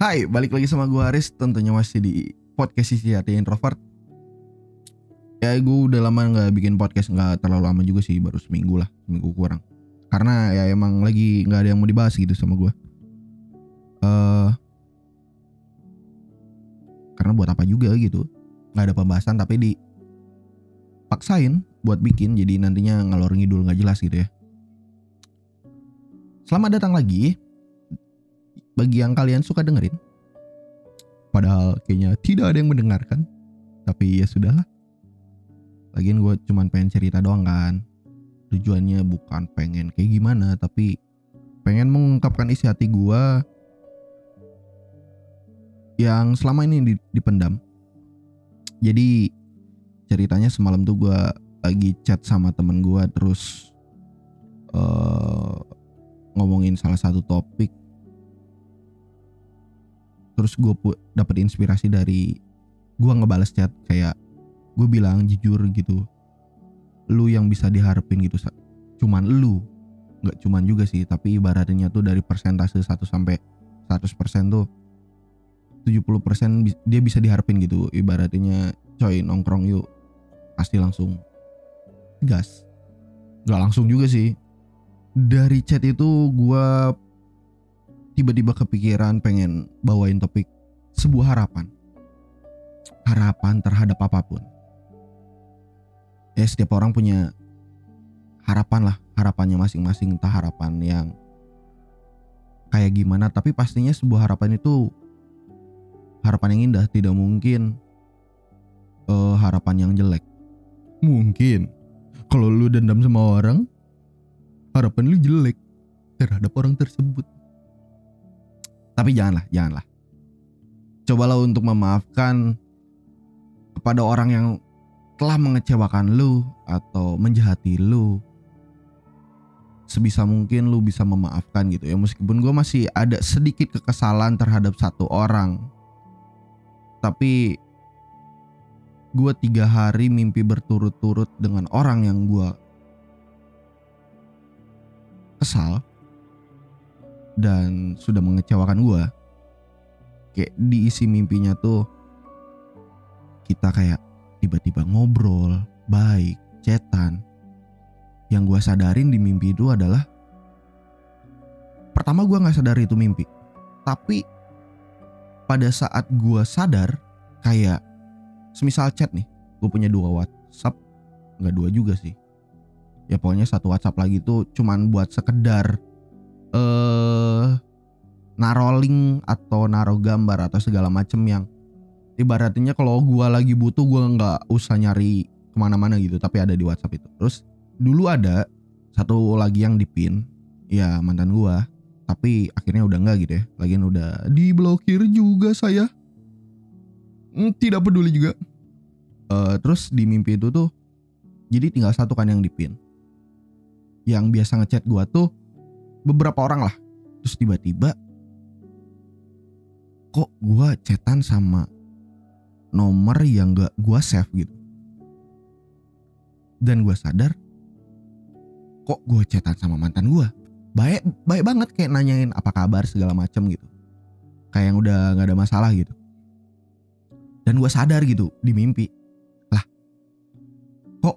Hai, balik lagi sama gue Aris Tentunya masih di podcast Sisi Hati Introvert. Ya gue udah lama gak bikin podcast. Gak terlalu lama juga sih Baru seminggu lah. Seminggu kurang. Karena ya emang lagi gak ada yang mau dibahas gitu sama gue uh, Karena buat apa juga gitu. Gak ada pembahasan tapi di Paksain buat bikin. Jadi nantinya ngalor ngidul gak jelas gitu ya. Selamat datang lagi bagi yang kalian suka dengerin. Padahal kayaknya tidak ada yang mendengarkan. Tapi ya sudahlah. Lagian gue cuman pengen cerita doang kan. Tujuannya bukan pengen kayak gimana, tapi pengen mengungkapkan isi hati gue yang selama ini dipendam. Jadi ceritanya semalam tuh gue lagi chat sama temen gue terus uh, ngomongin salah satu topik terus gue dapet inspirasi dari gue ngebales chat kayak gue bilang jujur gitu lu yang bisa diharapin gitu cuman lu nggak cuman juga sih tapi ibaratnya tuh dari persentase 1 sampai 100% tuh 70% dia bisa diharapin gitu. Ibaratnya coy nongkrong yuk. Pasti langsung gas. Nggak langsung juga sih. Dari chat itu gue tiba-tiba kepikiran pengen bawain topik sebuah harapan. Harapan terhadap apa pun. Ya setiap orang punya harapan lah, harapannya masing-masing entah harapan yang kayak gimana tapi pastinya sebuah harapan itu harapan yang indah tidak mungkin uh, harapan yang jelek. Mungkin kalau lu dendam sama orang harapan lu jelek terhadap orang tersebut. Tapi janganlah, janganlah. Cobalah untuk memaafkan kepada orang yang telah mengecewakan lu atau menjahati lu. Sebisa mungkin lu bisa memaafkan gitu ya. Meskipun gue masih ada sedikit kekesalan terhadap satu orang. Tapi gue tiga hari mimpi berturut-turut dengan orang yang gue kesal dan sudah mengecewakan gue kayak diisi mimpinya tuh kita kayak tiba-tiba ngobrol baik cetan. Yang gue sadarin di mimpi itu adalah pertama gue nggak sadar itu mimpi. Tapi pada saat gue sadar kayak semisal chat nih gue punya dua WhatsApp nggak dua juga sih. Ya pokoknya satu WhatsApp lagi tuh cuman buat sekedar eh naro link atau naro gambar atau segala macem yang ibaratnya kalau gue lagi butuh gue nggak usah nyari ke mana-mana gitu tapi ada di WhatsApp itu. Terus dulu ada satu lagi yang dipin ya mantan gue tapi akhirnya udah nggak gitu ya. Lagian udah diblokir juga saya. Hmm, tidak peduli juga. Uh, terus di mimpi itu tuh jadi tinggal satu kan yang dipin. Yang biasa ngechat gue tuh beberapa orang lah. Terus tiba-tiba kok gue chatan sama nomor yang gak gue save gitu. Dan gue sadar kok gue chatan sama mantan gue baik baik banget kayak nanyain apa kabar segala macem gitu. Kayak yang udah nggak ada masalah gitu. Dan gue sadar gitu di mimpi lah kok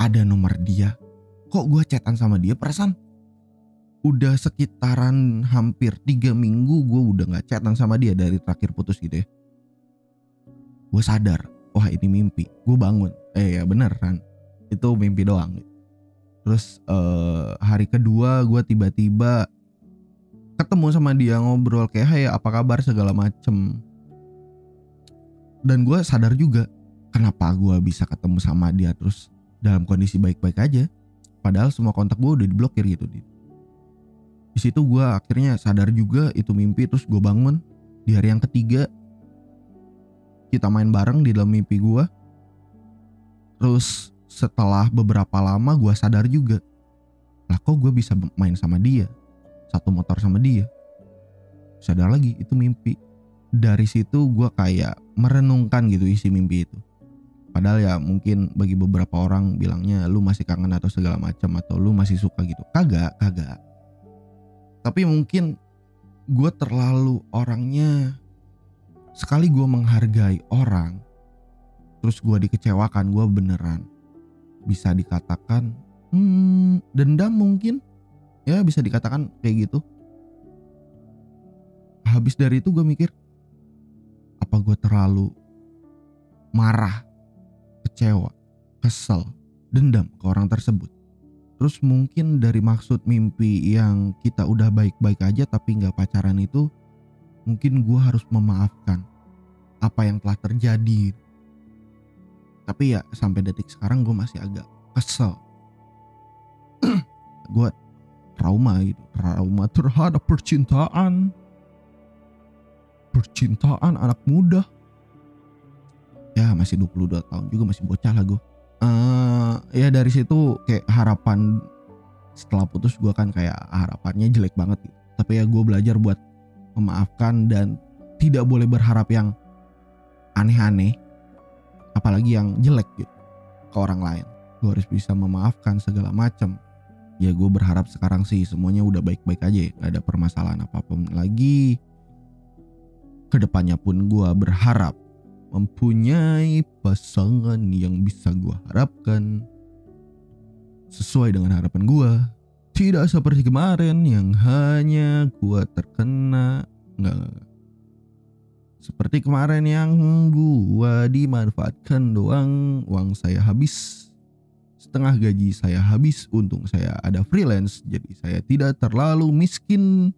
ada nomor dia? Kok gue chatan sama dia perasaan udah sekitaran hampir tiga minggu gue udah nggak chatan sama dia dari terakhir putus gitu ya. Gue sadar wah ini mimpi. Gue bangun. Eh ya bener kan itu mimpi doang. Terus uh, hari kedua gue tiba-tiba ketemu sama dia ngobrol kayak hey apa kabar? segala macem. Dan gue sadar juga kenapa gue bisa ketemu sama dia terus dalam kondisi baik-baik aja. Padahal semua kontak gue udah diblokir gitu di situ gue akhirnya sadar juga itu mimpi terus gue bangun di hari yang ketiga. Kita main bareng di dalam mimpi gue terus setelah beberapa lama gue sadar juga lah kok gue bisa main sama dia? Satu motor sama dia? Sadar lagi itu mimpi. Dari situ gue kayak merenungkan gitu isi mimpi itu. Padahal ya mungkin bagi beberapa orang bilangnya lu masih kangen atau segala macam atau lu masih suka gitu. Kagak kagak tapi mungkin gue terlalu orangnya sekali gue menghargai orang terus gue dikecewakan gue beneran bisa dikatakan hmm, dendam mungkin. Ya bisa dikatakan kayak gitu. Habis dari itu gue mikir apa gue terlalu marah kecewa kesel dendam ke orang tersebut terus mungkin dari maksud mimpi yang kita udah baik-baik aja tapi nggak pacaran itu mungkin gue harus memaafkan apa yang telah terjadi. Tapi ya sampai detik sekarang gue masih agak kesel. Gue trauma gitu trauma terhadap percintaan. Percintaan anak muda. Ya masih 22 tahun juga masih bocah lah gue uh, ya dari situ kayak harapan setelah putus gue kan kayak harapannya jelek banget gitu. tapi ya gue belajar buat memaafkan dan tidak boleh berharap yang aneh-aneh apalagi yang jelek gitu ke orang lain. Gue harus bisa memaafkan segala macam. Ya gue berharap sekarang sih semuanya udah baik-baik aja ya gak ada permasalahan apa pun lagi. Ke depannya pun gue berharap mempunyai pasangan yang bisa gue harapkan. Sesuai dengan harapan gue tidak seperti kemarin yang hanya gue terkena. Nggak seperti kemarin yang gue dimanfaatkan doang uang saya habis. Setengah gaji saya habis untung saya ada freelance jadi saya tidak terlalu miskin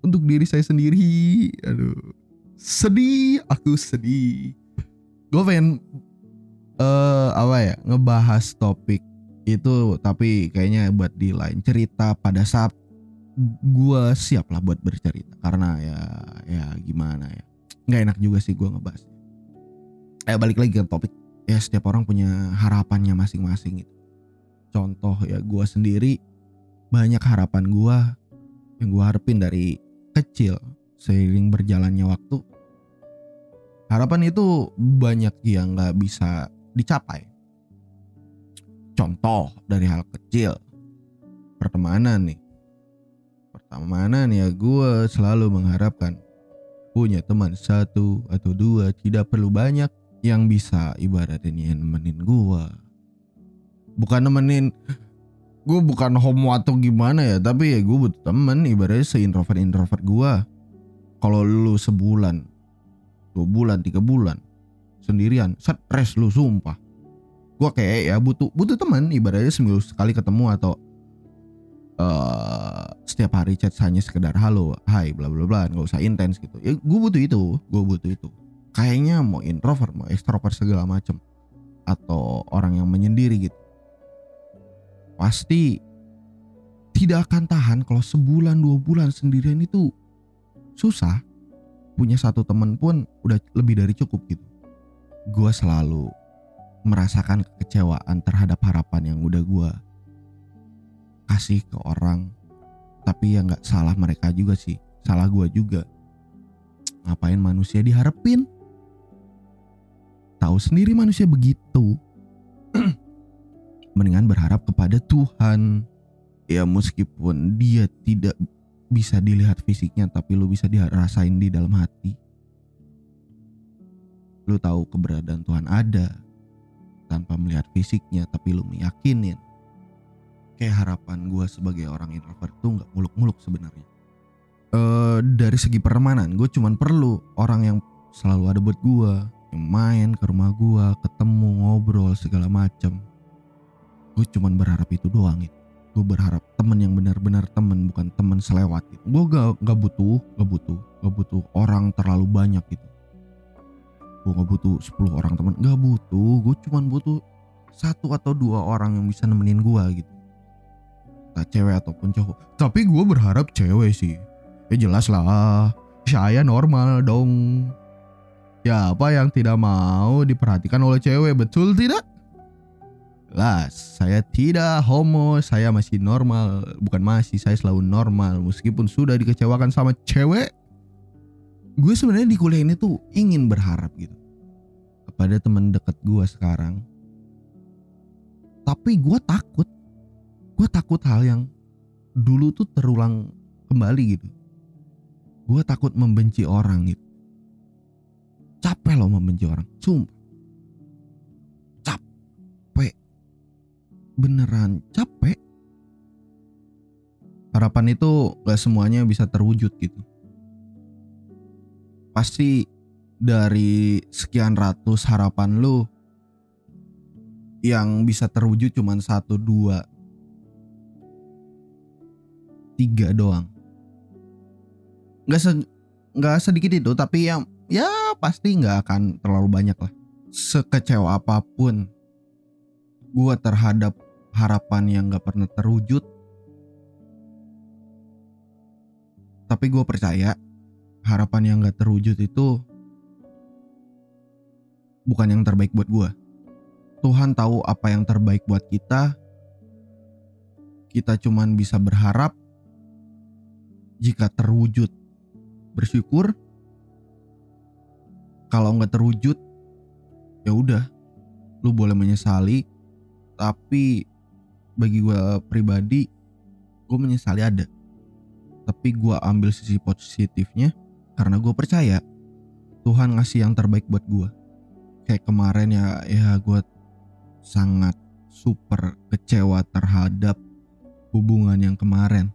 untuk diri saya sendiri. Aduh sedih aku sedih. Gue pengen uh, apa ya ngebahas topik itu tapi kayaknya buat di lain cerita. Pada saat gue siap lah buat bercerita karena ya ya gimana ya. Nggak enak juga sih gue ngebahas. Eh balik lagi ke topik. Ya setiap orang punya harapannya masing-masing gitu. Contoh ya gue sendiri banyak harapan gue yang gue harapin dari kecil seiring berjalannya waktu harapan itu banyak yang nggak bisa dicapai. Contoh dari hal kecil, pertemanan nih. Pertemanan ya gue selalu mengharapkan punya teman satu atau dua tidak perlu banyak yang bisa ibaratnya nemenin gue. Bukan nemenin gue bukan homo atau gimana ya tapi ya gue butuh temen ibaratnya se introvert introvert gue kalau lu sebulan dua bulan tiga bulan. Sendirian. Stres lu sumpah. Gue kayak ya butuh butuh teman ibaratnya seminggu sekali ketemu atau uh, setiap hari chat hanya sekedar halo hai bla bla bla nggak usah intens gitu. Ya gue butuh itu gue butuh itu. Kayaknya mau introvert mau extrovert segala macem. Atau orang yang menyendiri gitu. Pasti tidak akan tahan kalau sebulan dua bulan sendirian itu susah punya satu temen pun udah lebih dari cukup gitu. Gue selalu merasakan kekecewaan terhadap harapan yang udah gue kasih ke orang. Tapi ya nggak salah mereka juga sih, salah gue juga. Ngapain manusia diharapin? Tahu sendiri manusia begitu. Mendingan berharap kepada Tuhan. Ya meskipun dia tidak bisa dilihat fisiknya tapi lu bisa dirasain di dalam hati. Lu tahu keberadaan Tuhan ada tanpa melihat fisiknya tapi lu meyakinin. Kayak harapan gue sebagai orang introvert tuh nggak muluk-muluk sebenarnya. Uh, dari segi pertemanan gue cuman perlu orang yang selalu ada buat gue yang main ke rumah gue ketemu ngobrol segala macam gue cuman berharap itu doang itu gue berharap temen yang benar-benar temen bukan temen selewat gitu. Gue gak, gak butuh gak butuh gak butuh orang terlalu banyak gitu. Gue gak butuh 10 orang temen gak butuh. Gue cuman butuh satu atau dua orang yang bisa nemenin gue gitu. Tak cewek ataupun cowok. Tapi gue berharap cewek sih. Ya jelas lah. Saya normal dong. Ya apa yang tidak mau diperhatikan oleh cewek betul tidak lah, saya tidak homo, saya masih normal. Bukan masih, saya selalu normal. Meskipun sudah dikecewakan sama cewek, gue sebenarnya di kuliah ini tuh ingin berharap gitu kepada teman dekat gue sekarang. Tapi gue takut, gue takut hal yang dulu tuh terulang kembali gitu. gue takut membenci orang gitu capek loh membenci orang sumpah beneran capek. Harapan itu gak semuanya bisa terwujud gitu. Pasti dari sekian ratus harapan lu yang bisa terwujud cuma satu dua tiga doang. Nggak se nggak sedikit itu tapi yang ya pasti nggak akan terlalu banyak lah. Sekecewa apa pun gue terhadap harapan yang nggak pernah terwujud. Tapi gue percaya harapan yang nggak terwujud itu bukan yang terbaik buat gue Tuhan tahu apa yang terbaik buat kita. Kita cuman bisa berharap jika terwujud. Bersyukur. Kalau nggak terwujud ya udah lu boleh menyesali tapi bagi gue pribadi gue menyesali ada. Tapi gue ambil sisi positifnya karena gue percaya Tuhan ngasih yang terbaik buat gue kayak kemarin ya ya gue sangat super kecewa terhadap hubungan yang kemarin.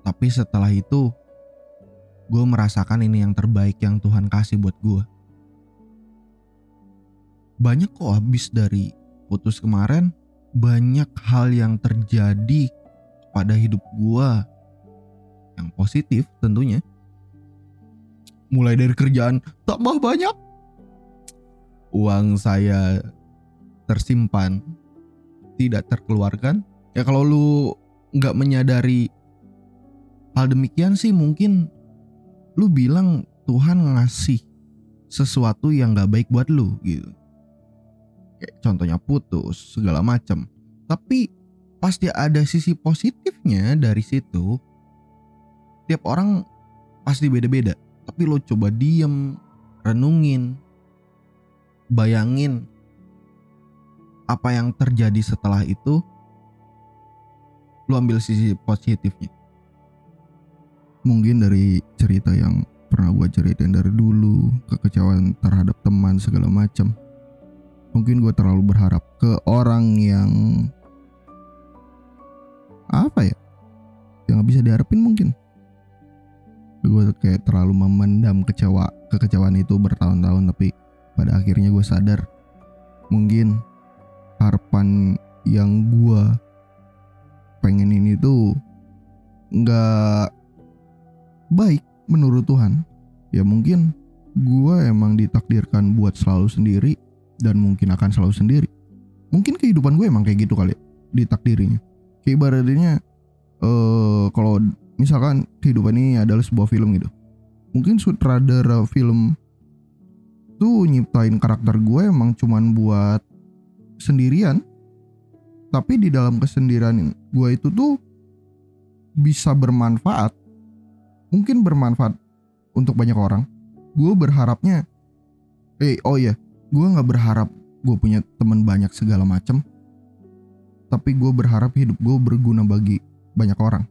Tapi setelah itu gue merasakan ini yang terbaik yang Tuhan kasih buat gue. Banyak kok habis dari putus kemarin, banyak hal yang terjadi pada hidup gue yang positif tentunya. Mulai dari kerjaan tambah banyak, uang saya tersimpan tidak terkeluarkan. Ya kalau lu nggak menyadari hal demikian sih mungkin lu bilang Tuhan ngasih sesuatu yang gak baik buat lu gitu. Contohnya putus segala macam. Tapi pasti ada sisi positifnya dari situ. Tiap orang pasti beda-beda. Tapi lo coba diem, renungin, bayangin apa yang terjadi setelah itu. Lo ambil sisi positifnya mungkin dari cerita yang pernah gue ceritain dari dulu kekecewaan terhadap teman segala macam mungkin gue terlalu berharap ke orang yang apa ya? Yang gak bisa diharapin mungkin. Gue kayak terlalu memendam kecewa kekecewaan itu bertahun-tahun tapi pada akhirnya gue sadar mungkin harapan yang gue pengen ini tuh nggak baik menurut Tuhan. Ya mungkin gue emang ditakdirkan buat selalu sendiri dan mungkin akan selalu sendiri. Mungkin kehidupan gue emang kayak gitu kali ya, ditakdirinya. Kayak ibaratnya uh, kalau misalkan kehidupan ini adalah sebuah film gitu mungkin sutradara film tuh nyiptain karakter gue emang cuman buat sendirian. Tapi di dalam kesendirian gue itu tuh bisa bermanfaat mungkin bermanfaat untuk banyak orang. Gue berharapnya, eh oh ya, gue nggak berharap gue punya teman banyak segala macem. Tapi gue berharap hidup gue berguna bagi banyak orang.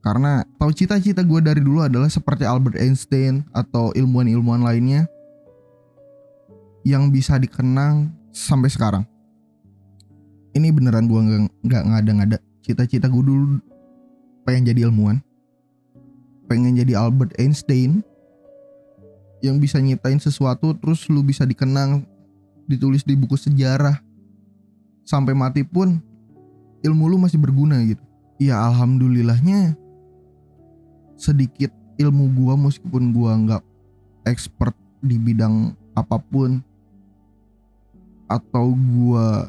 Karena tahu cita-cita gue dari dulu adalah seperti Albert Einstein atau ilmuwan-ilmuwan lainnya yang bisa dikenang sampai sekarang. Ini beneran gue nggak ngada-ngada. Cita-cita gue dulu pengen jadi ilmuwan pengen jadi Albert Einstein yang bisa nyiptain sesuatu terus lu bisa dikenang ditulis di buku sejarah sampai mati pun ilmu lu masih berguna gitu ya alhamdulillahnya sedikit ilmu gua meskipun gua nggak expert di bidang apa pun atau gua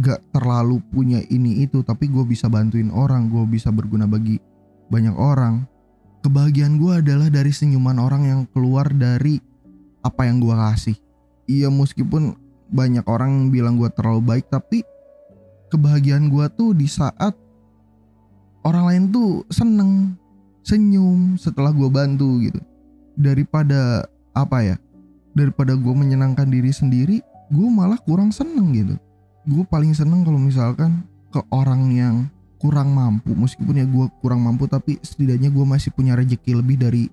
gak terlalu punya ini itu tapi gue bisa bantuin orang gue bisa berguna bagi banyak orang. Kebahagiaan gue adalah dari senyuman orang yang keluar dari apa yang gue kasih. Iya meskipun banyak orang bilang gue terlalu baik tapi kebahagiaan gue tuh di saat orang lain tuh seneng senyum setelah gue bantu gitu daripada apa ya daripada gue menyenangkan diri sendiri gue malah kurang seneng gitu gue paling seneng kalau misalkan ke orang yang kurang mampu meskipun ya gue kurang mampu tapi setidaknya gue masih punya rezeki lebih dari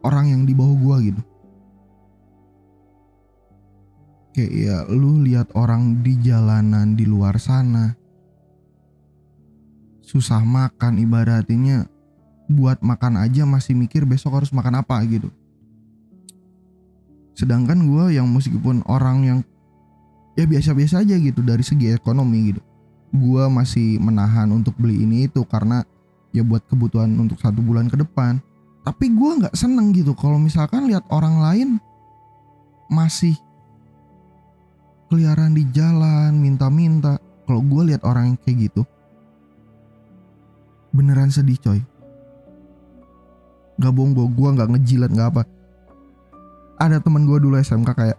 orang yang di bawah gue gitu. Kayak ya lu lihat orang di jalanan di luar sana susah makan ibaratnya buat makan aja masih mikir besok harus makan apa gitu. Sedangkan gue yang meskipun orang yang ya biasa-biasa aja gitu dari segi ekonomi gitu gue masih menahan untuk beli ini itu karena ya buat kebutuhan untuk satu bulan ke depan. Tapi gue nggak seneng gitu kalau misalkan lihat orang lain masih keliaran di jalan minta-minta. Kalau gue lihat orang yang kayak gitu beneran sedih coy. Gak bohong gue gue nggak ngejilat nggak apa. Ada teman gue dulu SMK kayak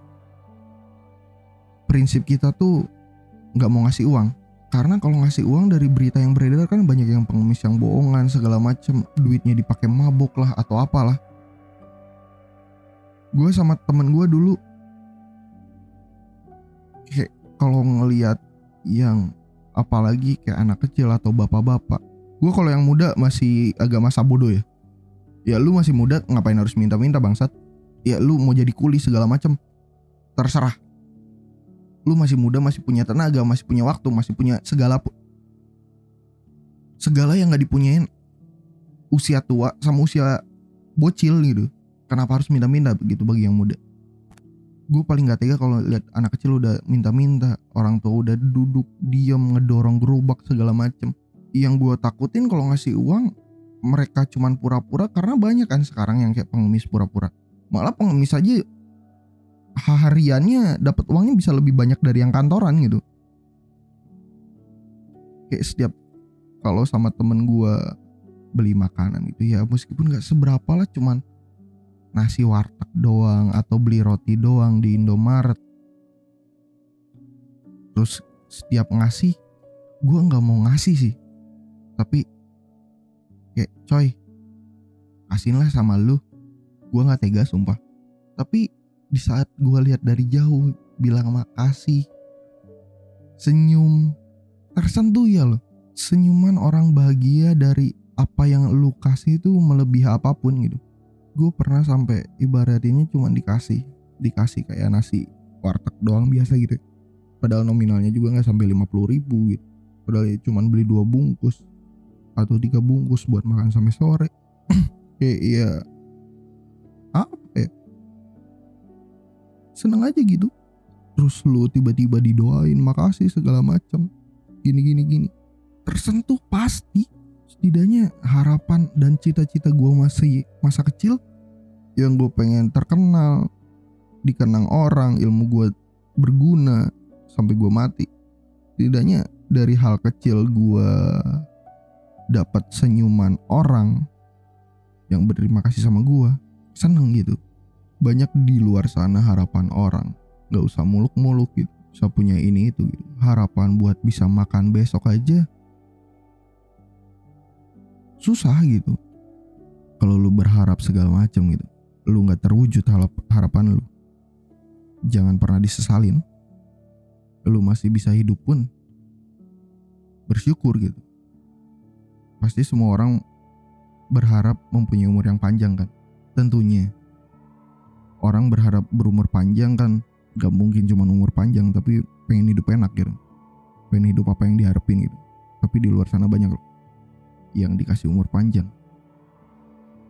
prinsip kita tuh nggak mau ngasih uang karena kalau ngasih uang dari berita yang beredar kan banyak yang pengemis yang bohongan segala macem. Duitnya dipakai mabuk lah atau apalah. Gue sama temen gue dulu kayak kalau ngelihat yang apalagi kayak anak kecil atau bapak-bapak. Gue kalau yang muda masih agak masa bodoh ya. Ya lu masih muda ngapain harus minta-minta bangsat? Ya lu mau jadi kuli segala macam terserah lu masih muda masih punya tenaga masih punya waktu masih punya segala segala yang nggak dipunyain usia tua sama usia bocil gitu. Kenapa harus minta-minta begitu bagi yang muda? Gue paling gak tega kalau lihat anak kecil udah minta-minta orang tua udah duduk diam ngedorong gerobak segala macem. Yang gue takutin kalau ngasih uang mereka cuman pura-pura karena banyak kan sekarang yang kayak pengemis pura-pura. Malah pengemis aja hariannya dapat uangnya bisa lebih banyak dari yang kantoran gitu. Kayak setiap kalau sama temen gue beli makanan gitu ya meskipun nggak seberapa lah cuman nasi warteg doang atau beli roti doang di Indomaret. Terus setiap ngasih gue nggak mau ngasih sih. Tapi kayak coy kasihin lah sama lu. Gue nggak tega sumpah. Tapi di saat gue lihat dari jauh bilang makasih senyum. Tersentuh ya loh senyuman orang bahagia dari apa yang lu kasih itu melebihi apa pun gitu. Gue pernah sampai ibaratnya cuma dikasih dikasih kayak nasi warteg doang biasa gitu. Padahal nominalnya juga nggak sampai 50 ribu gitu. Padahal ya cuma beli dua bungkus atau tiga bungkus buat makan sampai sore. Kayak ya apa ya seneng aja gitu. Terus lu tiba-tiba didoain makasih segala macam gini gini gini. Tersentuh pasti. Setidaknya harapan dan cita-cita gue masih masa kecil yang gue pengen terkenal dikenang orang ilmu gue berguna sampai gue mati. Setidaknya dari hal kecil gue dapat senyuman orang yang berterima kasih sama gue seneng gitu banyak di luar sana harapan orang. Gak usah muluk-muluk gitu. Bisa punya ini itu gitu. harapan buat bisa makan besok aja. Susah gitu. Kalau lu berharap segala macam gitu. Lu nggak terwujud harapan lu. Jangan pernah disesalin. Lu masih bisa hidup pun. Bersyukur gitu. Pasti semua orang berharap mempunyai umur yang panjang kan. Tentunya orang berharap berumur panjang kan gak mungkin cuma umur panjang tapi pengen hidup enak gitu. Pengen hidup apa yang diharapin gitu. Tapi di luar sana banyak yang dikasih umur panjang.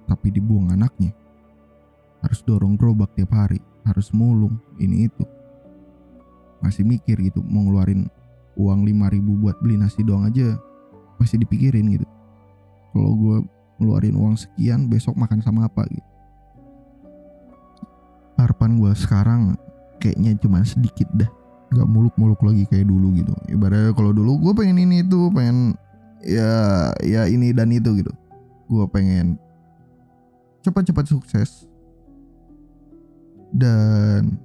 Tapi dibuang anaknya. Harus dorong gerobak tiap hari harus mulung ini itu. Masih mikir gitu mau ngeluarin uang 5000 buat beli nasi doang aja masih dipikirin gitu. Kalau gue ngeluarin uang sekian besok makan sama apa gitu harapan gue sekarang kayaknya cuma sedikit dah. Nggak muluk-muluk lagi kayak dulu gitu. Ibaratnya kalau dulu gue pengen ini itu pengen ya ya ini dan itu gitu. Gue pengen cepat-cepat sukses. Dan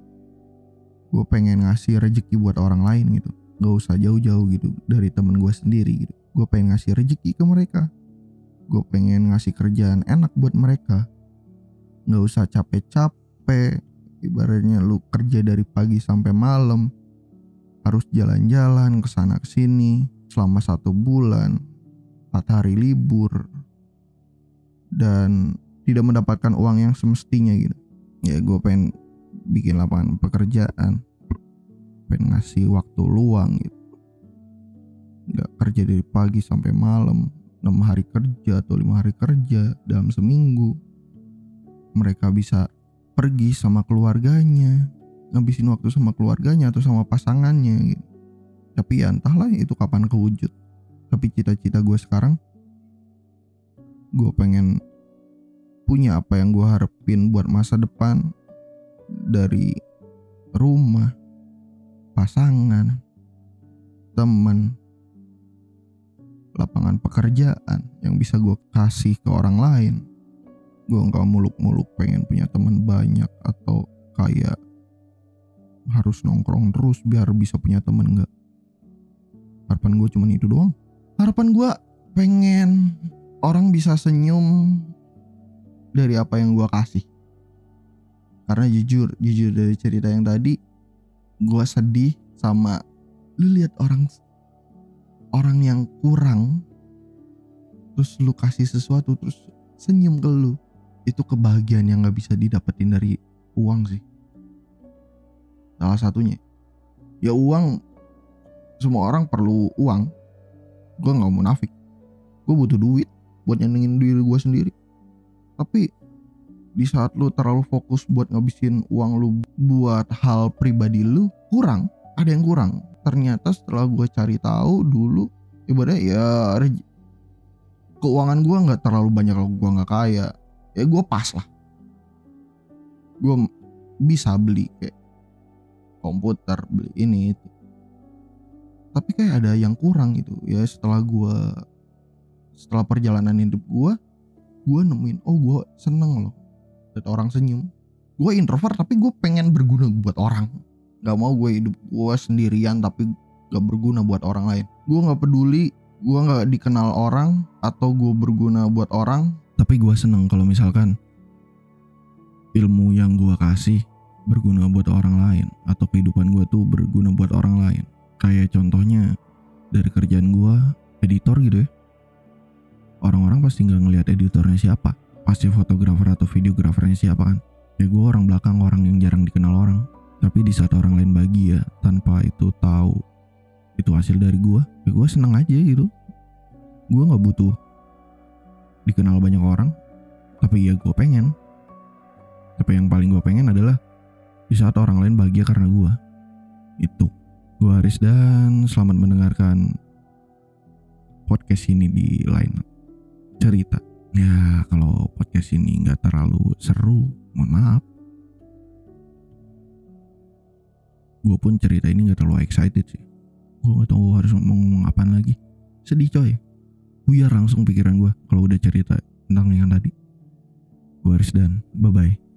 gue pengen ngasih rezeki buat orang lain gitu. Gak usah jauh-jauh gitu dari temen gue sendiri gitu. Gue pengen ngasih rezeki ke mereka. Gue pengen ngasih kerjaan enak buat mereka. Gak usah capek-capek ibaratnya lu kerja dari pagi sampai malam harus jalan-jalan ke sana ke sini selama satu bulan, empat hari libur, dan tidak mendapatkan uang yang semestinya gitu. Ya gue pengen bikin lapangan pekerjaan, pengen ngasih waktu luang gitu. Gak kerja dari pagi sampai malam, 6 hari kerja atau lima hari kerja dalam seminggu. Mereka bisa pergi sama keluarganya, ngabisin waktu sama keluarganya atau sama pasangannya gitu. Tapi ya entahlah itu kapan kewujud. Tapi cita-cita gue sekarang, gue pengen punya apa yang gue harapin buat masa depan dari rumah, pasangan, teman, lapangan pekerjaan yang bisa gue kasih ke orang lain. Gue nggak muluk-muluk pengen punya teman banyak atau kayak harus nongkrong terus biar bisa punya temen nggak. Harapan gue cuman itu doang. Harapan gue pengen orang bisa senyum dari apa yang gue kasih. Karena jujur jujur dari cerita yang tadi gue sedih sama lu lihat orang orang yang kurang terus lu kasih sesuatu terus senyum ke lu itu kebahagiaan yang nggak bisa didapetin dari uang sih. Salah satunya. Ya uang semua orang perlu uang. Gue nggak munafik. Gue butuh duit buat nyenengin diri gue sendiri. Tapi di saat lu terlalu fokus buat ngabisin uang lu buat hal pribadi lu kurang ada yang kurang. Ternyata setelah gue cari tahu dulu ibaratnya ya keuangan gue nggak terlalu banyak kalau gue nggak kaya ya gue pas lah. Gue bisa beli kayak komputer beli ini itu tapi kayak ada yang kurang gitu. Ya setelah gue setelah perjalanan hidup gue gue nemuin oh gue seneng loh. Lihat orang senyum. Gue introvert tapi gue pengen berguna buat orang. Gak mau gue hidup gue sendirian tapi gak berguna buat orang lain. Gue gak peduli gue gak dikenal orang atau gue berguna buat orang tapi gue seneng kalau misalkan ilmu yang gue kasih berguna buat orang lain atau kehidupan gue tuh berguna buat orang lain Kayak contohnya dari kerjaan gue editor gitu ya. Orang-orang pasti nggak ngelihat editornya siapa. Pasti fotografer atau videografernya siapa kan. Ya gue orang belakang orang yang jarang dikenal orang. Tapi di saat orang lain bahagia tanpa itu tahu itu hasil dari gue, ya gue seneng aja gitu. Gue nggak butuh dikenal banyak orang, tapi ya gue pengen. Tapi yang paling gue pengen adalah di saat orang lain bahagia karena gue. Itu. Gue Haris dan selamat mendengarkan podcast ini di lain cerita. Ya kalau podcast ini nggak terlalu seru, mohon maaf. Gue pun cerita ini nggak terlalu excited sih. Gue nggak tahu harus ngomong apa lagi. Sedih coy. Buyar langsung pikiran gue kalau udah cerita tentang yang tadi. Gue Haris dan bye bye.